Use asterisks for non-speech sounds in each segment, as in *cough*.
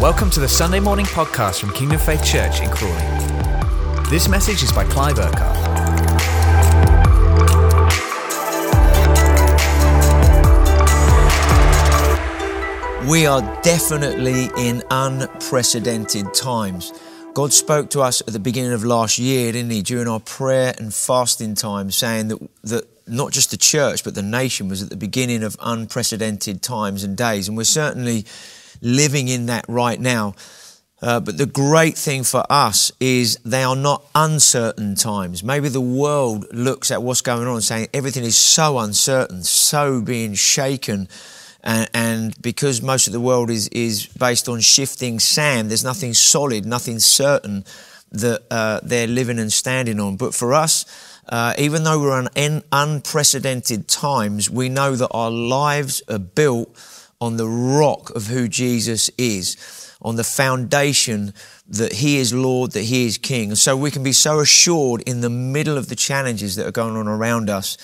Welcome to the Sunday morning podcast from Kingdom Faith Church in Crawley. This message is by Clive Urquhart. We are definitely in unprecedented times. God spoke to us at the beginning of last year, didn't He, during our prayer and fasting time, saying that, that not just the church, but the nation was at the beginning of unprecedented times and days. And we're certainly living in that right now. Uh, but the great thing for us is they are not uncertain times. Maybe the world looks at what's going on saying everything is so uncertain, so being shaken. And, and, because most of the world is, is based on shifting sand, there's nothing solid, nothing certain that uh, they're living and standing on. But for us, uh, even though we're in unprecedented times, we know that our lives are built on the rock of who Jesus is, on the foundation that He is Lord, that He is King. So we can be so assured in the middle of the challenges that are going on around us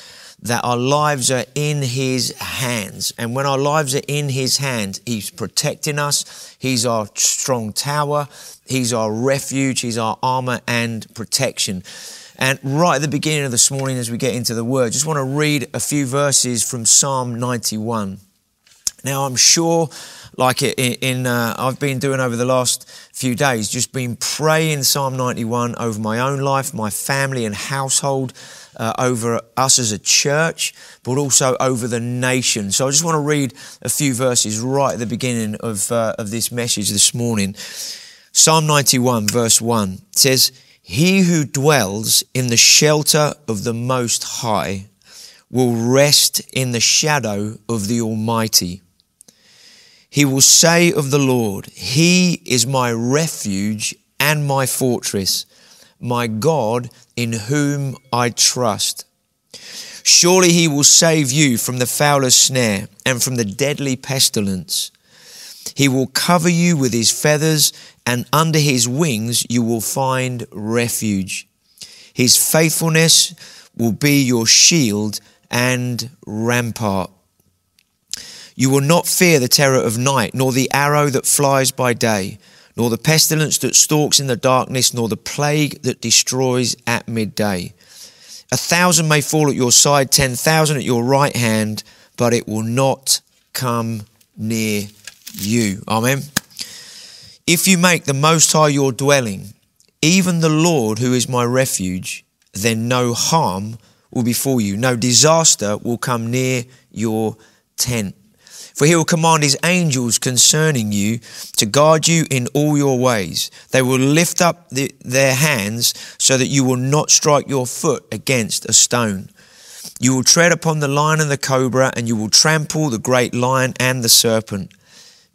that our lives are in His hands. And when our lives are in His hands, He's protecting us. He's our strong tower. He's our refuge. He's our armor and protection. And right at the beginning of this morning, as we get into the word, just want to read a few verses from Psalm 91. Now, I'm sure, like in, in uh, I've been doing over the last few days, just been praying Psalm 91 over my own life, my family and household, uh, over us as a church, but also over the nation. So I just want to read a few verses right at the beginning of, uh, of this message this morning. Psalm 91, verse 1 says, He who dwells in the shelter of the Most High will rest in the shadow of the Almighty. He will say of the Lord, He is my refuge and my fortress, my God in whom I trust. Surely he will save you from the fowler's snare and from the deadly pestilence. He will cover you with his feathers, and under his wings you will find refuge. His faithfulness will be your shield and rampart. You will not fear the terror of night, nor the arrow that flies by day, nor the pestilence that stalks in the darkness, nor the plague that destroys at midday. A thousand may fall at your side, ten thousand at your right hand, but it will not come near you. Amen. If you make the Most High your dwelling, even the Lord who is my refuge, then no harm will befall you, no disaster will come near your tent. For he will command his angels concerning you to guard you in all your ways. They will lift up the, their hands so that you will not strike your foot against a stone. You will tread upon the lion and the cobra, and you will trample the great lion and the serpent.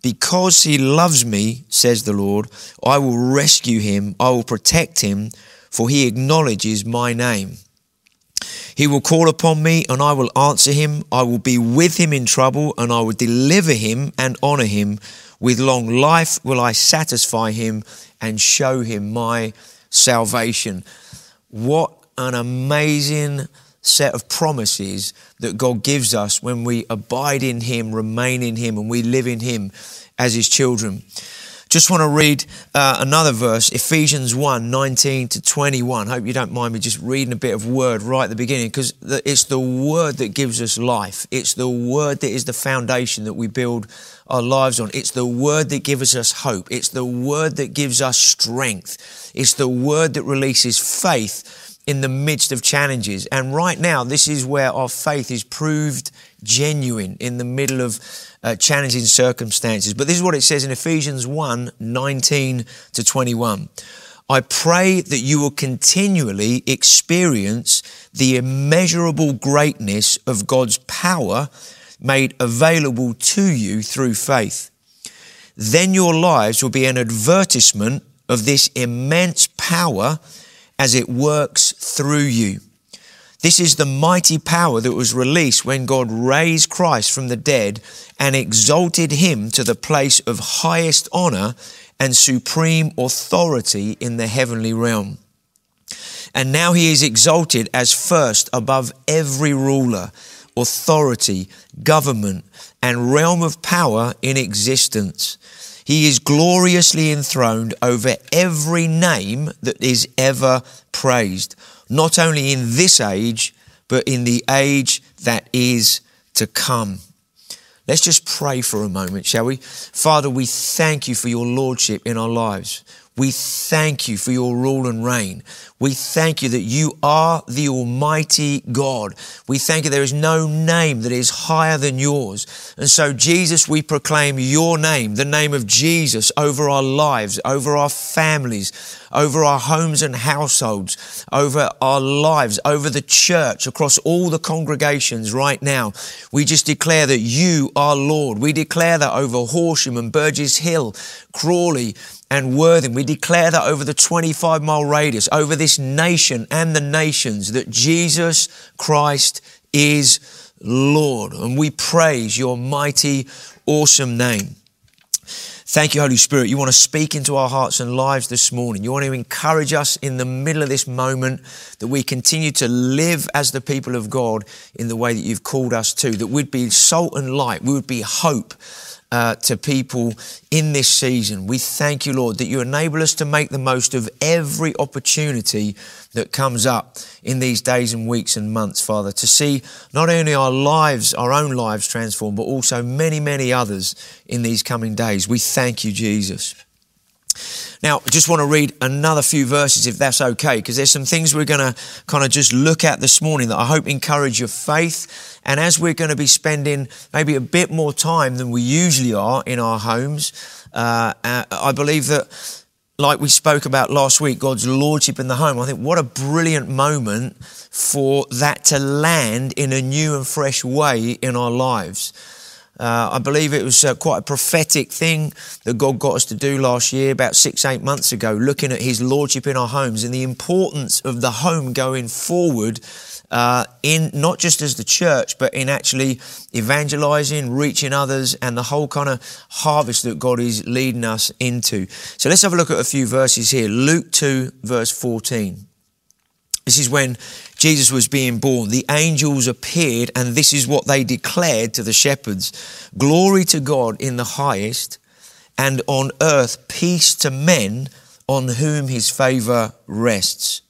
Because he loves me, says the Lord, I will rescue him, I will protect him, for he acknowledges my name. He will call upon me and I will answer him. I will be with him in trouble and I will deliver him and honor him. With long life will I satisfy him and show him my salvation. What an amazing set of promises that God gives us when we abide in him, remain in him, and we live in him as his children. Just want to read uh, another verse, Ephesians 1 19 to 21. Hope you don't mind me just reading a bit of word right at the beginning because it's the word that gives us life. It's the word that is the foundation that we build our lives on. It's the word that gives us hope. It's the word that gives us strength. It's the word that releases faith in the midst of challenges. And right now, this is where our faith is proved genuine in the middle of uh, challenging circumstances. But this is what it says in Ephesians 1 19 to 21. I pray that you will continually experience the immeasurable greatness of God's power made available to you through faith. Then your lives will be an advertisement of this immense power as it works through you. This is the mighty power that was released when God raised Christ from the dead and exalted him to the place of highest honor and supreme authority in the heavenly realm. And now he is exalted as first above every ruler, authority, government, and realm of power in existence. He is gloriously enthroned over every name that is ever praised, not only in this age, but in the age that is to come. Let's just pray for a moment, shall we? Father, we thank you for your lordship in our lives. We thank you for your rule and reign. We thank you that you are the Almighty God. We thank you there is no name that is higher than yours. And so, Jesus, we proclaim your name, the name of Jesus, over our lives, over our families, over our homes and households, over our lives, over the church, across all the congregations right now. We just declare that you are Lord. We declare that over Horsham and Burgess Hill, Crawley, and Worthing. We declare that over the 25 mile radius, over this nation and the nations, that Jesus Christ is Lord. And we praise your mighty, awesome name. Thank you, Holy Spirit. You want to speak into our hearts and lives this morning. You want to encourage us in the middle of this moment that we continue to live as the people of God in the way that you've called us to, that we'd be salt and light, we would be hope uh, to people in this season. We thank you, Lord, that you enable us to make the most of every opportunity that comes up in these days and weeks and months, Father, to see not only our lives, our own lives transformed, but also many, many others in these coming days. We thank you, Jesus. Now, I just want to read another few verses if that's okay, because there's some things we're going to kind of just look at this morning that I hope encourage your faith. And as we're going to be spending maybe a bit more time than we usually are in our homes, uh, uh, I believe that, like we spoke about last week, God's lordship in the home, I think what a brilliant moment for that to land in a new and fresh way in our lives. Uh, I believe it was uh, quite a prophetic thing that God got us to do last year, about six, eight months ago, looking at His Lordship in our homes and the importance of the home going forward. Uh, in not just as the church, but in actually evangelizing, reaching others, and the whole kind of harvest that God is leading us into. So let's have a look at a few verses here. Luke 2, verse 14. This is when Jesus was being born. The angels appeared, and this is what they declared to the shepherds Glory to God in the highest, and on earth peace to men on whom his favor rests.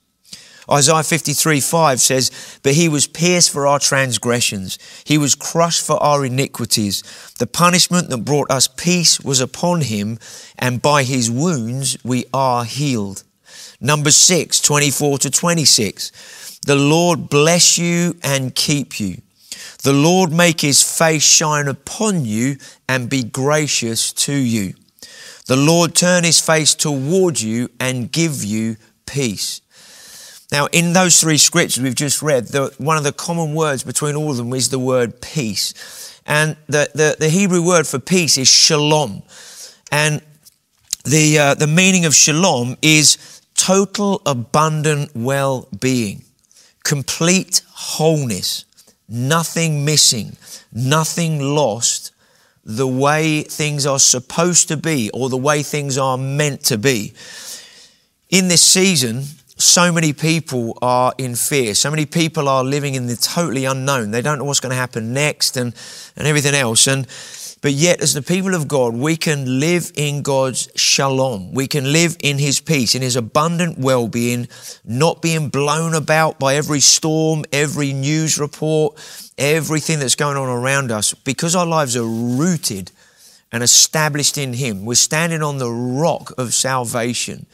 Isaiah 53 5 says, But he was pierced for our transgressions, he was crushed for our iniquities. The punishment that brought us peace was upon him, and by his wounds we are healed. Number six, 24 to 26. The Lord bless you and keep you. The Lord make his face shine upon you and be gracious to you. The Lord turn his face toward you and give you peace. Now, in those three scriptures we've just read, the, one of the common words between all of them is the word peace. And the, the, the Hebrew word for peace is shalom. And the, uh, the meaning of shalom is total abundant well being, complete wholeness, nothing missing, nothing lost, the way things are supposed to be or the way things are meant to be. In this season, so many people are in fear. So many people are living in the totally unknown. They don't know what's going to happen next and, and everything else. And but yet, as the people of God, we can live in God's shalom. We can live in His peace, in His abundant well being, not being blown about by every storm, every news report, everything that's going on around us, because our lives are rooted and established in Him. We're standing on the rock of salvation.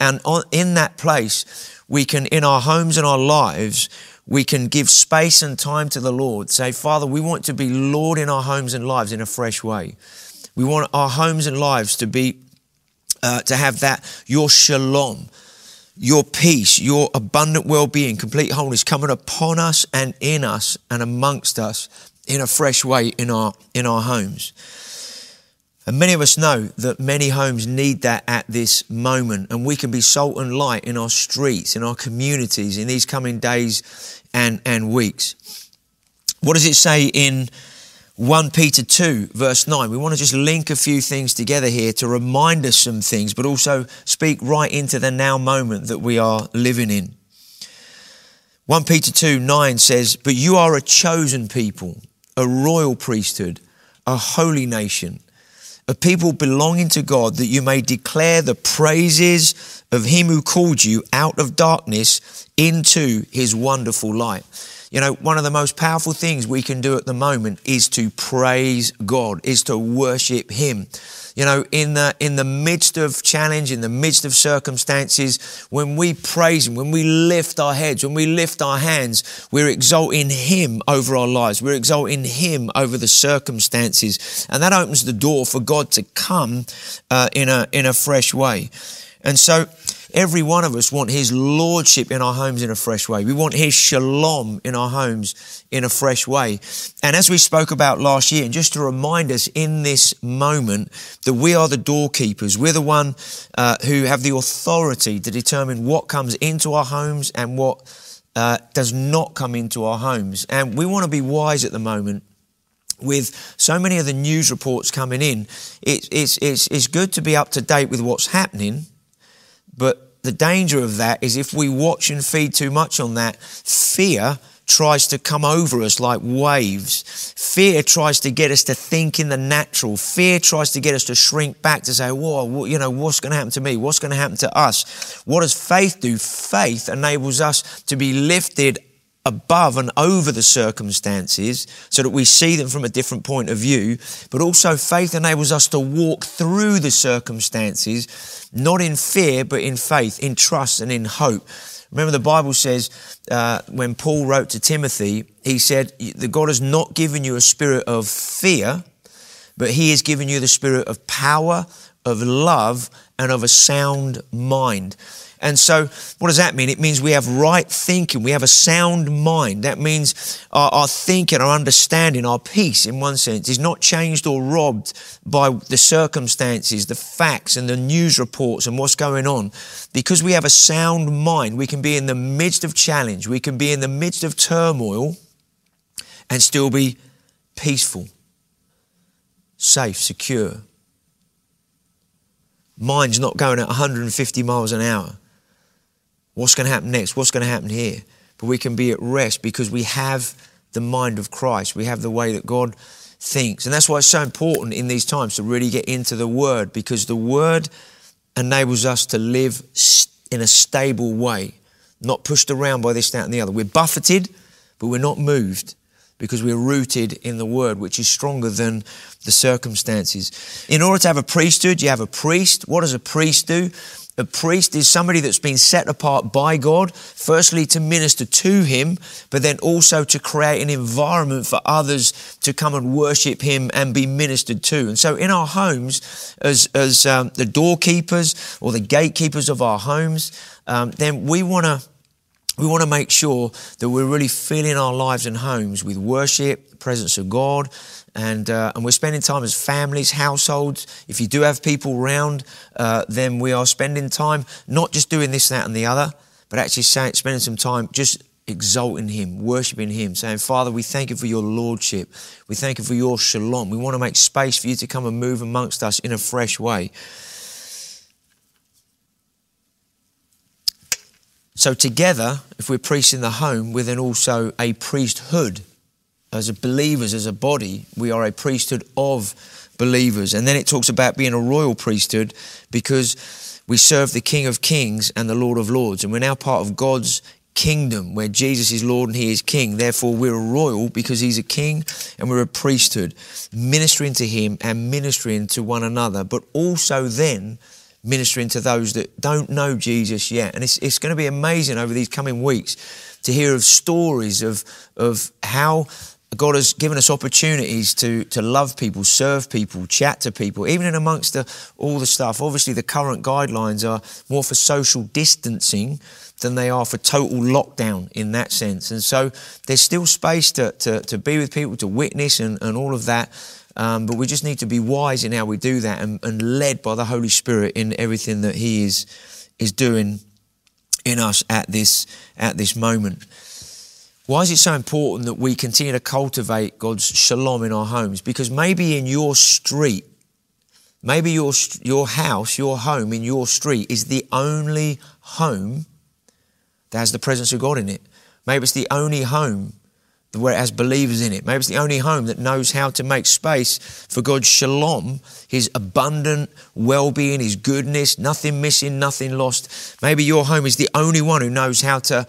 And on, in that place, we can, in our homes and our lives, we can give space and time to the Lord. Say, Father, we want to be Lord in our homes and lives in a fresh way. We want our homes and lives to be, uh, to have that, your shalom, your peace, your abundant well being, complete wholeness coming upon us and in us and amongst us in a fresh way in our, in our homes. And many of us know that many homes need that at this moment, and we can be salt and light in our streets, in our communities, in these coming days and, and weeks. What does it say in 1 Peter 2, verse 9? We want to just link a few things together here to remind us some things, but also speak right into the now moment that we are living in. 1 Peter 2, 9 says, But you are a chosen people, a royal priesthood, a holy nation a people belonging to God, that you may declare the praises of him who called you out of darkness into his wonderful light. You know, one of the most powerful things we can do at the moment is to praise God, is to worship him you know, in the, in the midst of challenge, in the midst of circumstances, when we praise Him, when we lift our heads, when we lift our hands, we're exalting Him over our lives. We're exalting Him over the circumstances. And that opens the door for God to come uh, in, a, in a fresh way. And so, Every one of us want His Lordship in our homes in a fresh way. We want His shalom in our homes in a fresh way. And as we spoke about last year, and just to remind us in this moment that we are the doorkeepers, we're the one uh, who have the authority to determine what comes into our homes and what uh, does not come into our homes. And we want to be wise at the moment with so many of the news reports coming in, it, it's, it's, it's good to be up to date with what's happening, but the danger of that is if we watch and feed too much on that, fear tries to come over us like waves. Fear tries to get us to think in the natural. Fear tries to get us to shrink back to say, whoa, you know, what's going to happen to me? What's going to happen to us? What does faith do? Faith enables us to be lifted above and over the circumstances so that we see them from a different point of view. But also, faith enables us to walk through the circumstances, not in fear, but in faith, in trust, and in hope. Remember, the Bible says uh, when Paul wrote to Timothy, he said, that God has not given you a spirit of fear, but He has given you the spirit of power, of love, and of a sound mind. And so, what does that mean? It means we have right thinking, we have a sound mind. That means our, our, thinking, our understanding, our peace, in one sense, is not changed or robbed by the circumstances, the facts, and the news reports and what's going on. Because we have a sound mind, we can be in the midst of challenge, we can be in the midst of turmoil, and still be peaceful, safe, secure. Mind's not going at 150 miles an hour. What's going to happen next? What's going to happen here? But we can be at rest because we have the mind of Christ. We have the way that God thinks. And that's why it's so important in these times to really get into the Word because the Word enables us to live in a stable way, not pushed around by this, that, and the other. We're buffeted, but we're not moved because we're rooted in the Word, which is stronger than the circumstances. In order to have a priesthood, you have a priest. What does a priest do? A priest is somebody that's been set apart by God, firstly to minister to Him, but then also to create an environment for others to come and worship Him and be ministered to. And so in our homes, as, as um, the doorkeepers or the gatekeepers of our homes, um, then we want to we want to make sure that we're really filling our lives and homes with worship, the presence of God, and, uh, and we're spending time as families, households. If you do have people around, uh, then we are spending time not just doing this, that, and the other, but actually spending some time just exalting Him, worshiping Him, saying, Father, we thank you for your Lordship. We thank you for your shalom. We want to make space for you to come and move amongst us in a fresh way. So, together, if we're priests in the home, we're then also a priesthood as believers, as a body, we are a priesthood of believers. And then it talks about being a royal priesthood because we serve the King of Kings and the Lord of Lords. And we're now part of God's kingdom where Jesus is Lord and He is King. Therefore, we're royal because He's a king and we're a priesthood, ministering to Him and ministering to one another, but also then ministering to those that don't know Jesus yet. And it's, it's going to be amazing over these coming weeks to hear of stories of, of how God has given us opportunities to, to love people, serve people, chat to people, even in amongst the, all the stuff. Obviously, the current guidelines are more for social distancing than they are for total lockdown in that sense. And so there's still space to, to, to be with people, to witness, and, and all of that. Um, but we just need to be wise in how we do that and, and led by the Holy Spirit in everything that He is, is doing in us at this, at this moment. Why is it so important that we continue to cultivate God's shalom in our homes? Because maybe in your street, maybe your, your house, your home in your street is the only home that has the presence of God in it. Maybe it's the only home where it has believers in it. Maybe it's the only home that knows how to make space for God's shalom, His abundant well being, His goodness, nothing missing, nothing lost. Maybe your home is the only one who knows how to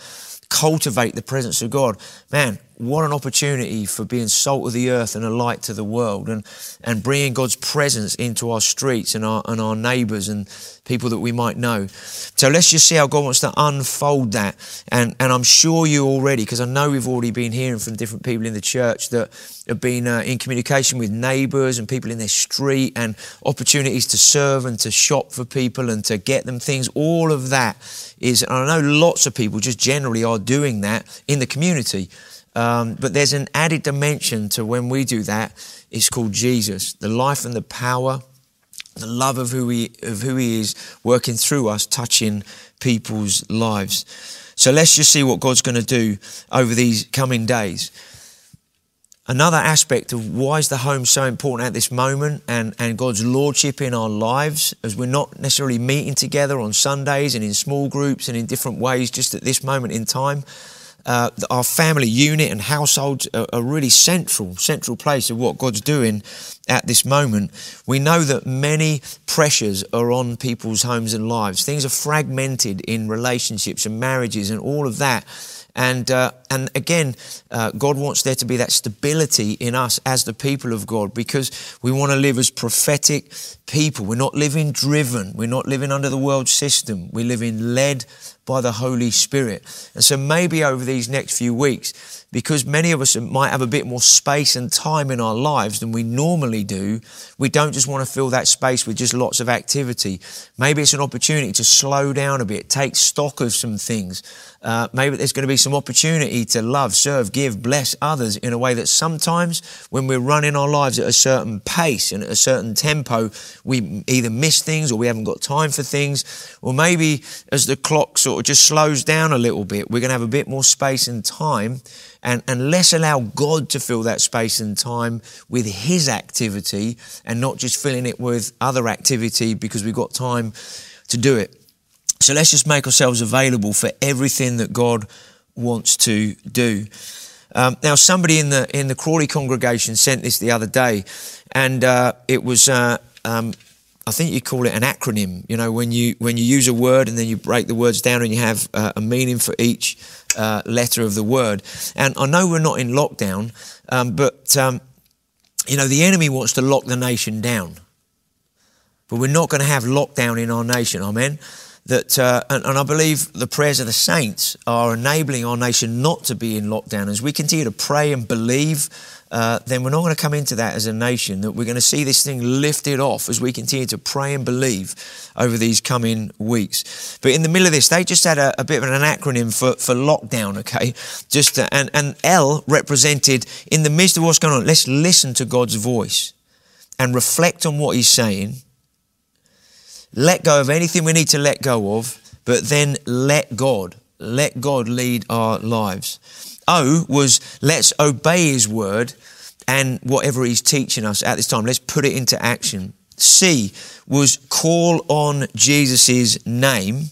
cultivate the presence of God. Man, what an opportunity for being salt of the earth and a light to the world and, and bringing God's presence into our streets and our, and our neighbors and people that we might know. So let's just see how God wants to unfold that. And, and I'm sure you already, because I know we've already been hearing from different people in the church that have been uh, in communication with neighbors and people in their street and opportunities to serve and to shop for people and to get them things. All of that is, and I know lots of people just generally are doing that in the community. Um, but there's an added dimension to when we do that. It's called Jesus, the life and the power, the love of who he, of who he is working through us, touching people's lives. So let's just see what God's going to do over these coming days. Another aspect of why is the home so important at this moment and, and God's lordship in our lives, as we're not necessarily meeting together on Sundays and in small groups and in different ways just at this moment in time uh, our family unit and households are, are really central, central place of what God's doing at this moment. We know that many pressures are on people's homes and lives. Things are fragmented in relationships and marriages and all of that. And, uh, and again, uh, God wants there to be that stability in us as the people of God because we want to live as prophetic people. We're not living driven. We're not living under the world system. We're living led by the Holy Spirit. And so maybe over these next few weeks, because many of us might have a bit more space and time in our lives than we normally do, we don't just want to fill that space with just lots of activity. Maybe it's an opportunity to slow down a bit, take stock of some things. Uh, maybe there's going to be some opportunity to love, serve, give, bless others in a way that sometimes when we're running our lives at a certain pace and at a certain tempo, we either miss things or we haven't got time for things. Or maybe as the clock sort of just slows down a little bit, we're going to have a bit more space and time. And, and let's allow God to fill that space and time with His activity and not just filling it with other activity because we've got time to do it. So let's just make ourselves available for everything that God wants to do. Um, now, somebody in the in the Crawley congregation sent this the other day, and uh, it was uh, um, I think you call it an acronym. You know, when you when you use a word and then you break the words down and you have uh, a meaning for each uh, letter of the word. And I know we're not in lockdown, um, but um, you know the enemy wants to lock the nation down. But we're not going to have lockdown in our nation. Amen that, uh, and, and, I believe the prayers of the saints are enabling our nation not to be in lockdown. As we continue to pray and believe, uh, then we're not going to come into that as a nation, that we're going to see this thing lifted off as we continue to pray and believe over these coming weeks. But in the middle of this, they just had a, a bit of an acronym for, for lockdown, okay? Just, to, and, and L represented in the midst of what's going on, let's listen to God's voice and reflect on what He's saying let go of anything we need to let go of, but then let God, let God lead our lives. O was let's obey His word and whatever He's teaching us at this time, let's put it into action. C was call on Jesus' name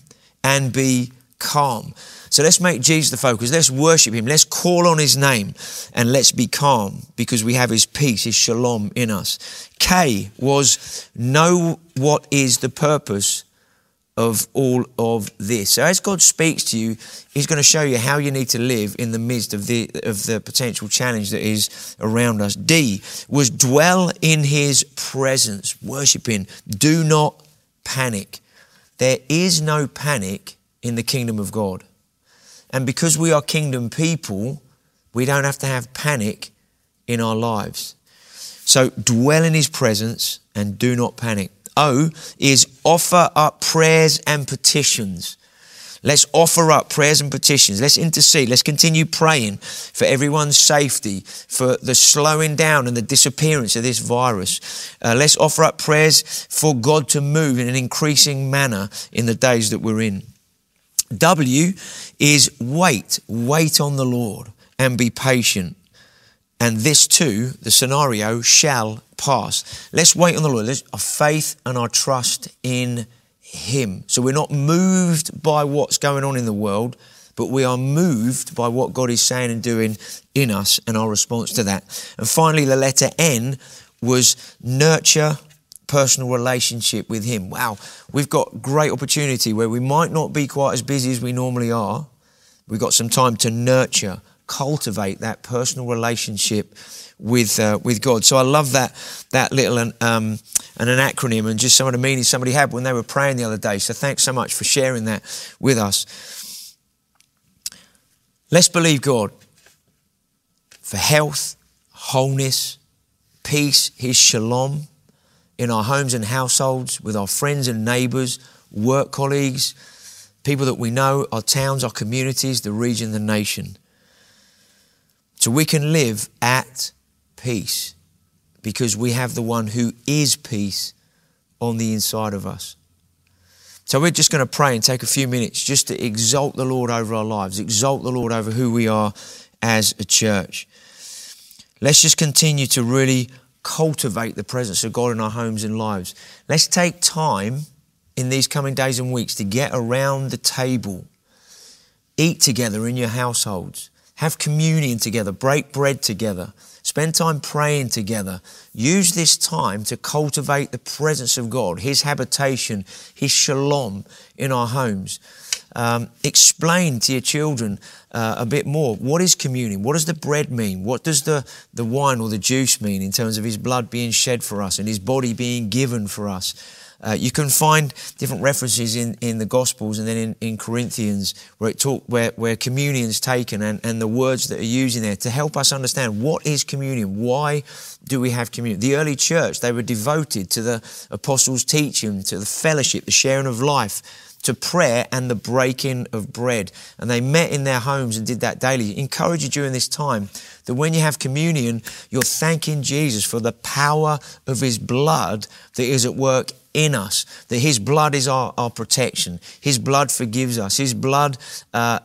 and be calm. So let's make Jesus the focus. Let's worship Him. Let's call on His name and let's be calm because we have His peace, His shalom in us. K was know what is the purpose of all of this. So as God speaks to you, He's going to show you how you need to live in the midst of the of the potential challenge that is around us. D was dwell in His presence, worshiping. Do not panic. There is no panic in the kingdom of God. And because we are kingdom people, we don't have to have panic in our lives. So dwell in his presence and do not panic. O is offer up prayers and petitions. Let's offer up prayers and petitions. Let's intercede. Let's continue praying for everyone's safety, for the slowing down and the disappearance of this virus. Uh, let's offer up prayers for God to move in an increasing manner in the days that we're in. W is wait, wait on the Lord and be patient. And this too, the scenario shall pass. Let's wait on the Lord. Let's our faith and our trust in Him. So we're not moved by what's going on in the world, but we are moved by what God is saying and doing in us and our response to that. And finally, the letter N was nurture personal relationship with Him. Wow, we've got great opportunity where we might not be quite as busy as we normally are. We've got some time to nurture, cultivate that personal relationship with uh, with God. So I love that that little um, and an acronym and just some of the meanings somebody had when they were praying the other day. So thanks so much for sharing that with us. Let's believe God for health, wholeness, peace, His shalom in our homes and households, with our friends and neighbours, work colleagues, people that we know, our towns, our communities, the region, the nation. So we can live at peace because we have the one who is peace on the inside of us. So we're just going to pray and take a few minutes just to exalt the Lord over our lives, exalt the Lord over who we are as a church. Let's just continue to really cultivate the presence of God in our homes and lives. Let's take time in these coming days and weeks to get around the table, eat together in your households, have communion together, break bread together, spend time praying together. Use this time to cultivate the presence of God, His habitation, His shalom in our homes. Um, explain to your children uh, a bit more. What is communion? What does the bread mean? What does the, the wine or the juice mean in terms of His blood being shed for us and His body being given for us? Uh, you can find different references in, in the Gospels and then in, in Corinthians where it talk where, where communion is taken and, and the words that are used in there to help us understand what is communion, why do we have communion. The early church, they were devoted to the apostles' teaching, to the fellowship, the sharing of life, to prayer and the breaking of bread. And they met in their homes and did that daily. Encourage you during this time that when you have communion, you're thanking Jesus for the power of his blood that is at work in us, that His blood is our, our protection. His blood forgives us. His blood uh,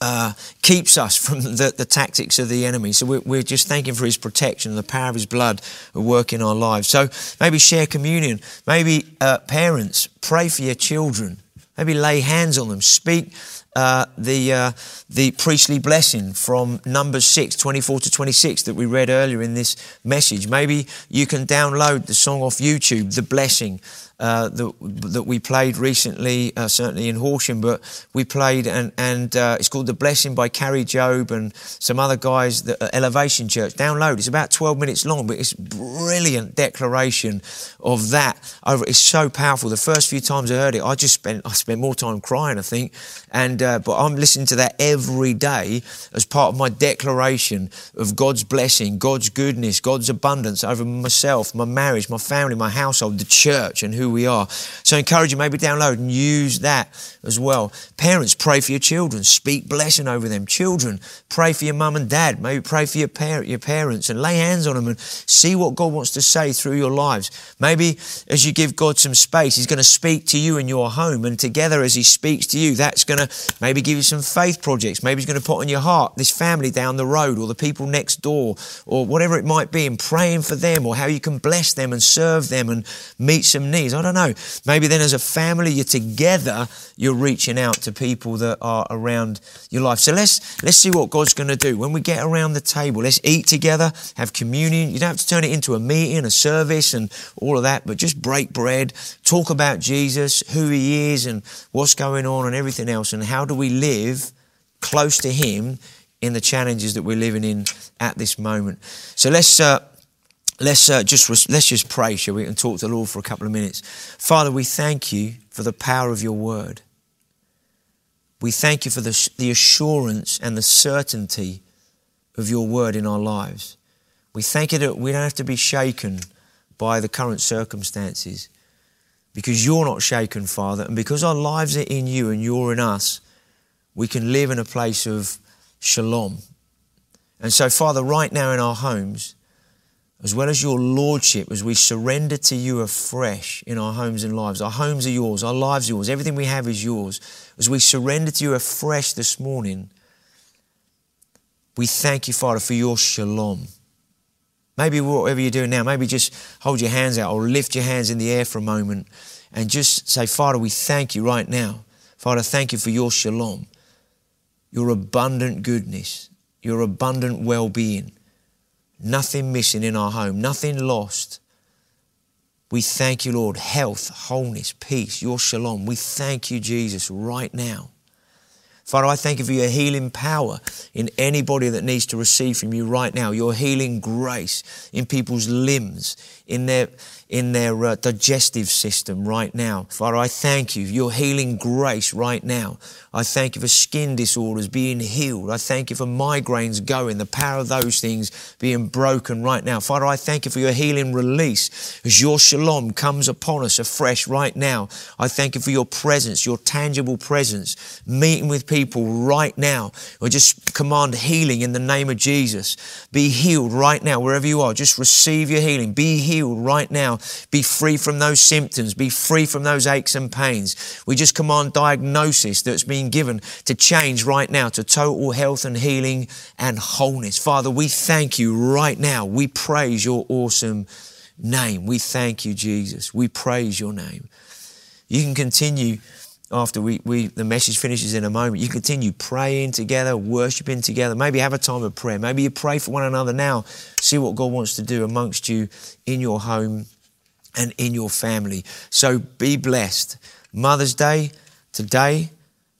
uh, keeps us from *laughs* the, the, tactics of the enemy. So we're, we're, just thanking for His protection and the power of His blood at work in our lives. So maybe share communion. Maybe uh, parents, pray for your children. Maybe lay hands on them. Speak uh, the, uh, the priestly blessing from Numbers 6, 24 to 26 that we read earlier in this message. Maybe you can download the song off YouTube, The Blessing, uh, that, we played recently, uh, certainly in Horsham, but we played and, and uh, it's called The Blessing by Kari Jobe and some other guys at Elevation Church. Download. It's about 12 minutes long, but it's brilliant declaration of that. Over, it's so powerful. The first few times I heard it, I just spent I spent more time crying, I think. And uh, but I'm listening to that every day as part of my declaration of God's blessing, God's goodness, God's abundance over myself, my marriage, my family, my household, the church, and who we are. So I encourage you, maybe download and use that as well. Parents, pray for your children. Speak blessing over them. Children, pray for your mum and dad. Maybe pray for your, par- your parents and lay hands on them and see what God wants to say through your lives. Maybe as you give God some space, He's going to speak to you in your home. And together as He speaks to you, that's going to maybe give you some faith projects. Maybe He's going to put on your heart this family down the road or the people next door or whatever it might be and praying for them or how you can bless them and serve them and meet some needs. I don't know. Maybe then as a family, you're together, you're reaching out to people that are around your life. So let's, let's see what God's going to do. When we get around the table, let's eat together, have communion. You don't have to turn it into a meeting, a service and all of that, but just break bread, talk about Jesus, who he is and what's going on and everything else and how do we live close to him in the challenges that we're living in at this moment. So let's uh, let's uh, just let's just pray, shall we, and talk to the Lord for a couple of minutes. Father, we thank you for the power of your word. We thank you for the, the assurance and the certainty of your word in our lives. We thank you that we don't have to be shaken by the current circumstances because you're not shaken, Father, and because our lives are in you and you're in us, we can live in a place of shalom. And so, Father, right now in our homes, as well as your lordship, as we surrender to you afresh in our homes and lives. Our homes are yours, our lives are yours, everything we have is yours. As we surrender to you afresh this morning, we thank you, Father, for your shalom. Maybe whatever you're doing now, maybe just hold your hands out or lift your hands in the air for a moment and just say, Father, we thank you right now. Father, thank you for your shalom. your abundant goodness, your abundant well being. Nothing missing in our home, nothing lost. We thank you, Lord. Health, wholeness, peace, your shalom. We thank you, Jesus, right now. Father, I thank you for your healing power in anybody that needs to receive from you right now. Your healing grace in people's limbs, in their in their uh, digestive system right now. Father, I thank you, your healing grace right now. I thank you for skin disorders being healed. I thank you for migraines going, the power of those things being broken right now. Father, I thank you for your healing release as your shalom comes upon us afresh right now. I thank you for your presence, your tangible presence, meeting with people right now. I just command healing in the name of Jesus. Be healed right now, wherever you are. Just receive your healing. Be healed right now. Be free from those symptoms. Be free from those aches and pains. We just command diagnosis that's being given to change right now to total health and healing and wholeness. Father, we thank you right now. We praise your awesome name. We thank you, Jesus. We praise your name. You can continue after we, we the message finishes in a moment. You continue praying together, worshiping together. Maybe have a time of prayer. Maybe you pray for one another now. See what God wants to do amongst you in your home and in your family. So be blessed. Mother's Day today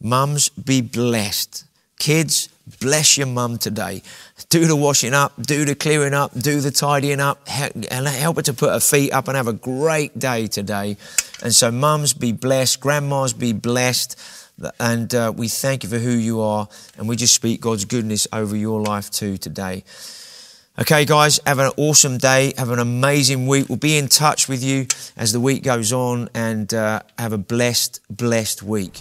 Mums, be blessed. Kids, bless your mum today. Do the washing up, do the clearing up, do the tidying up, and help her to put her feet up and have a great day today. And so, mums, be blessed. Grandmas, be blessed. And uh, we thank you for who you are. And we just speak God's goodness over your life too today. Okay, guys, have an awesome day. Have an amazing week. We'll be in touch with you as the week goes on and uh, have a blessed, blessed week.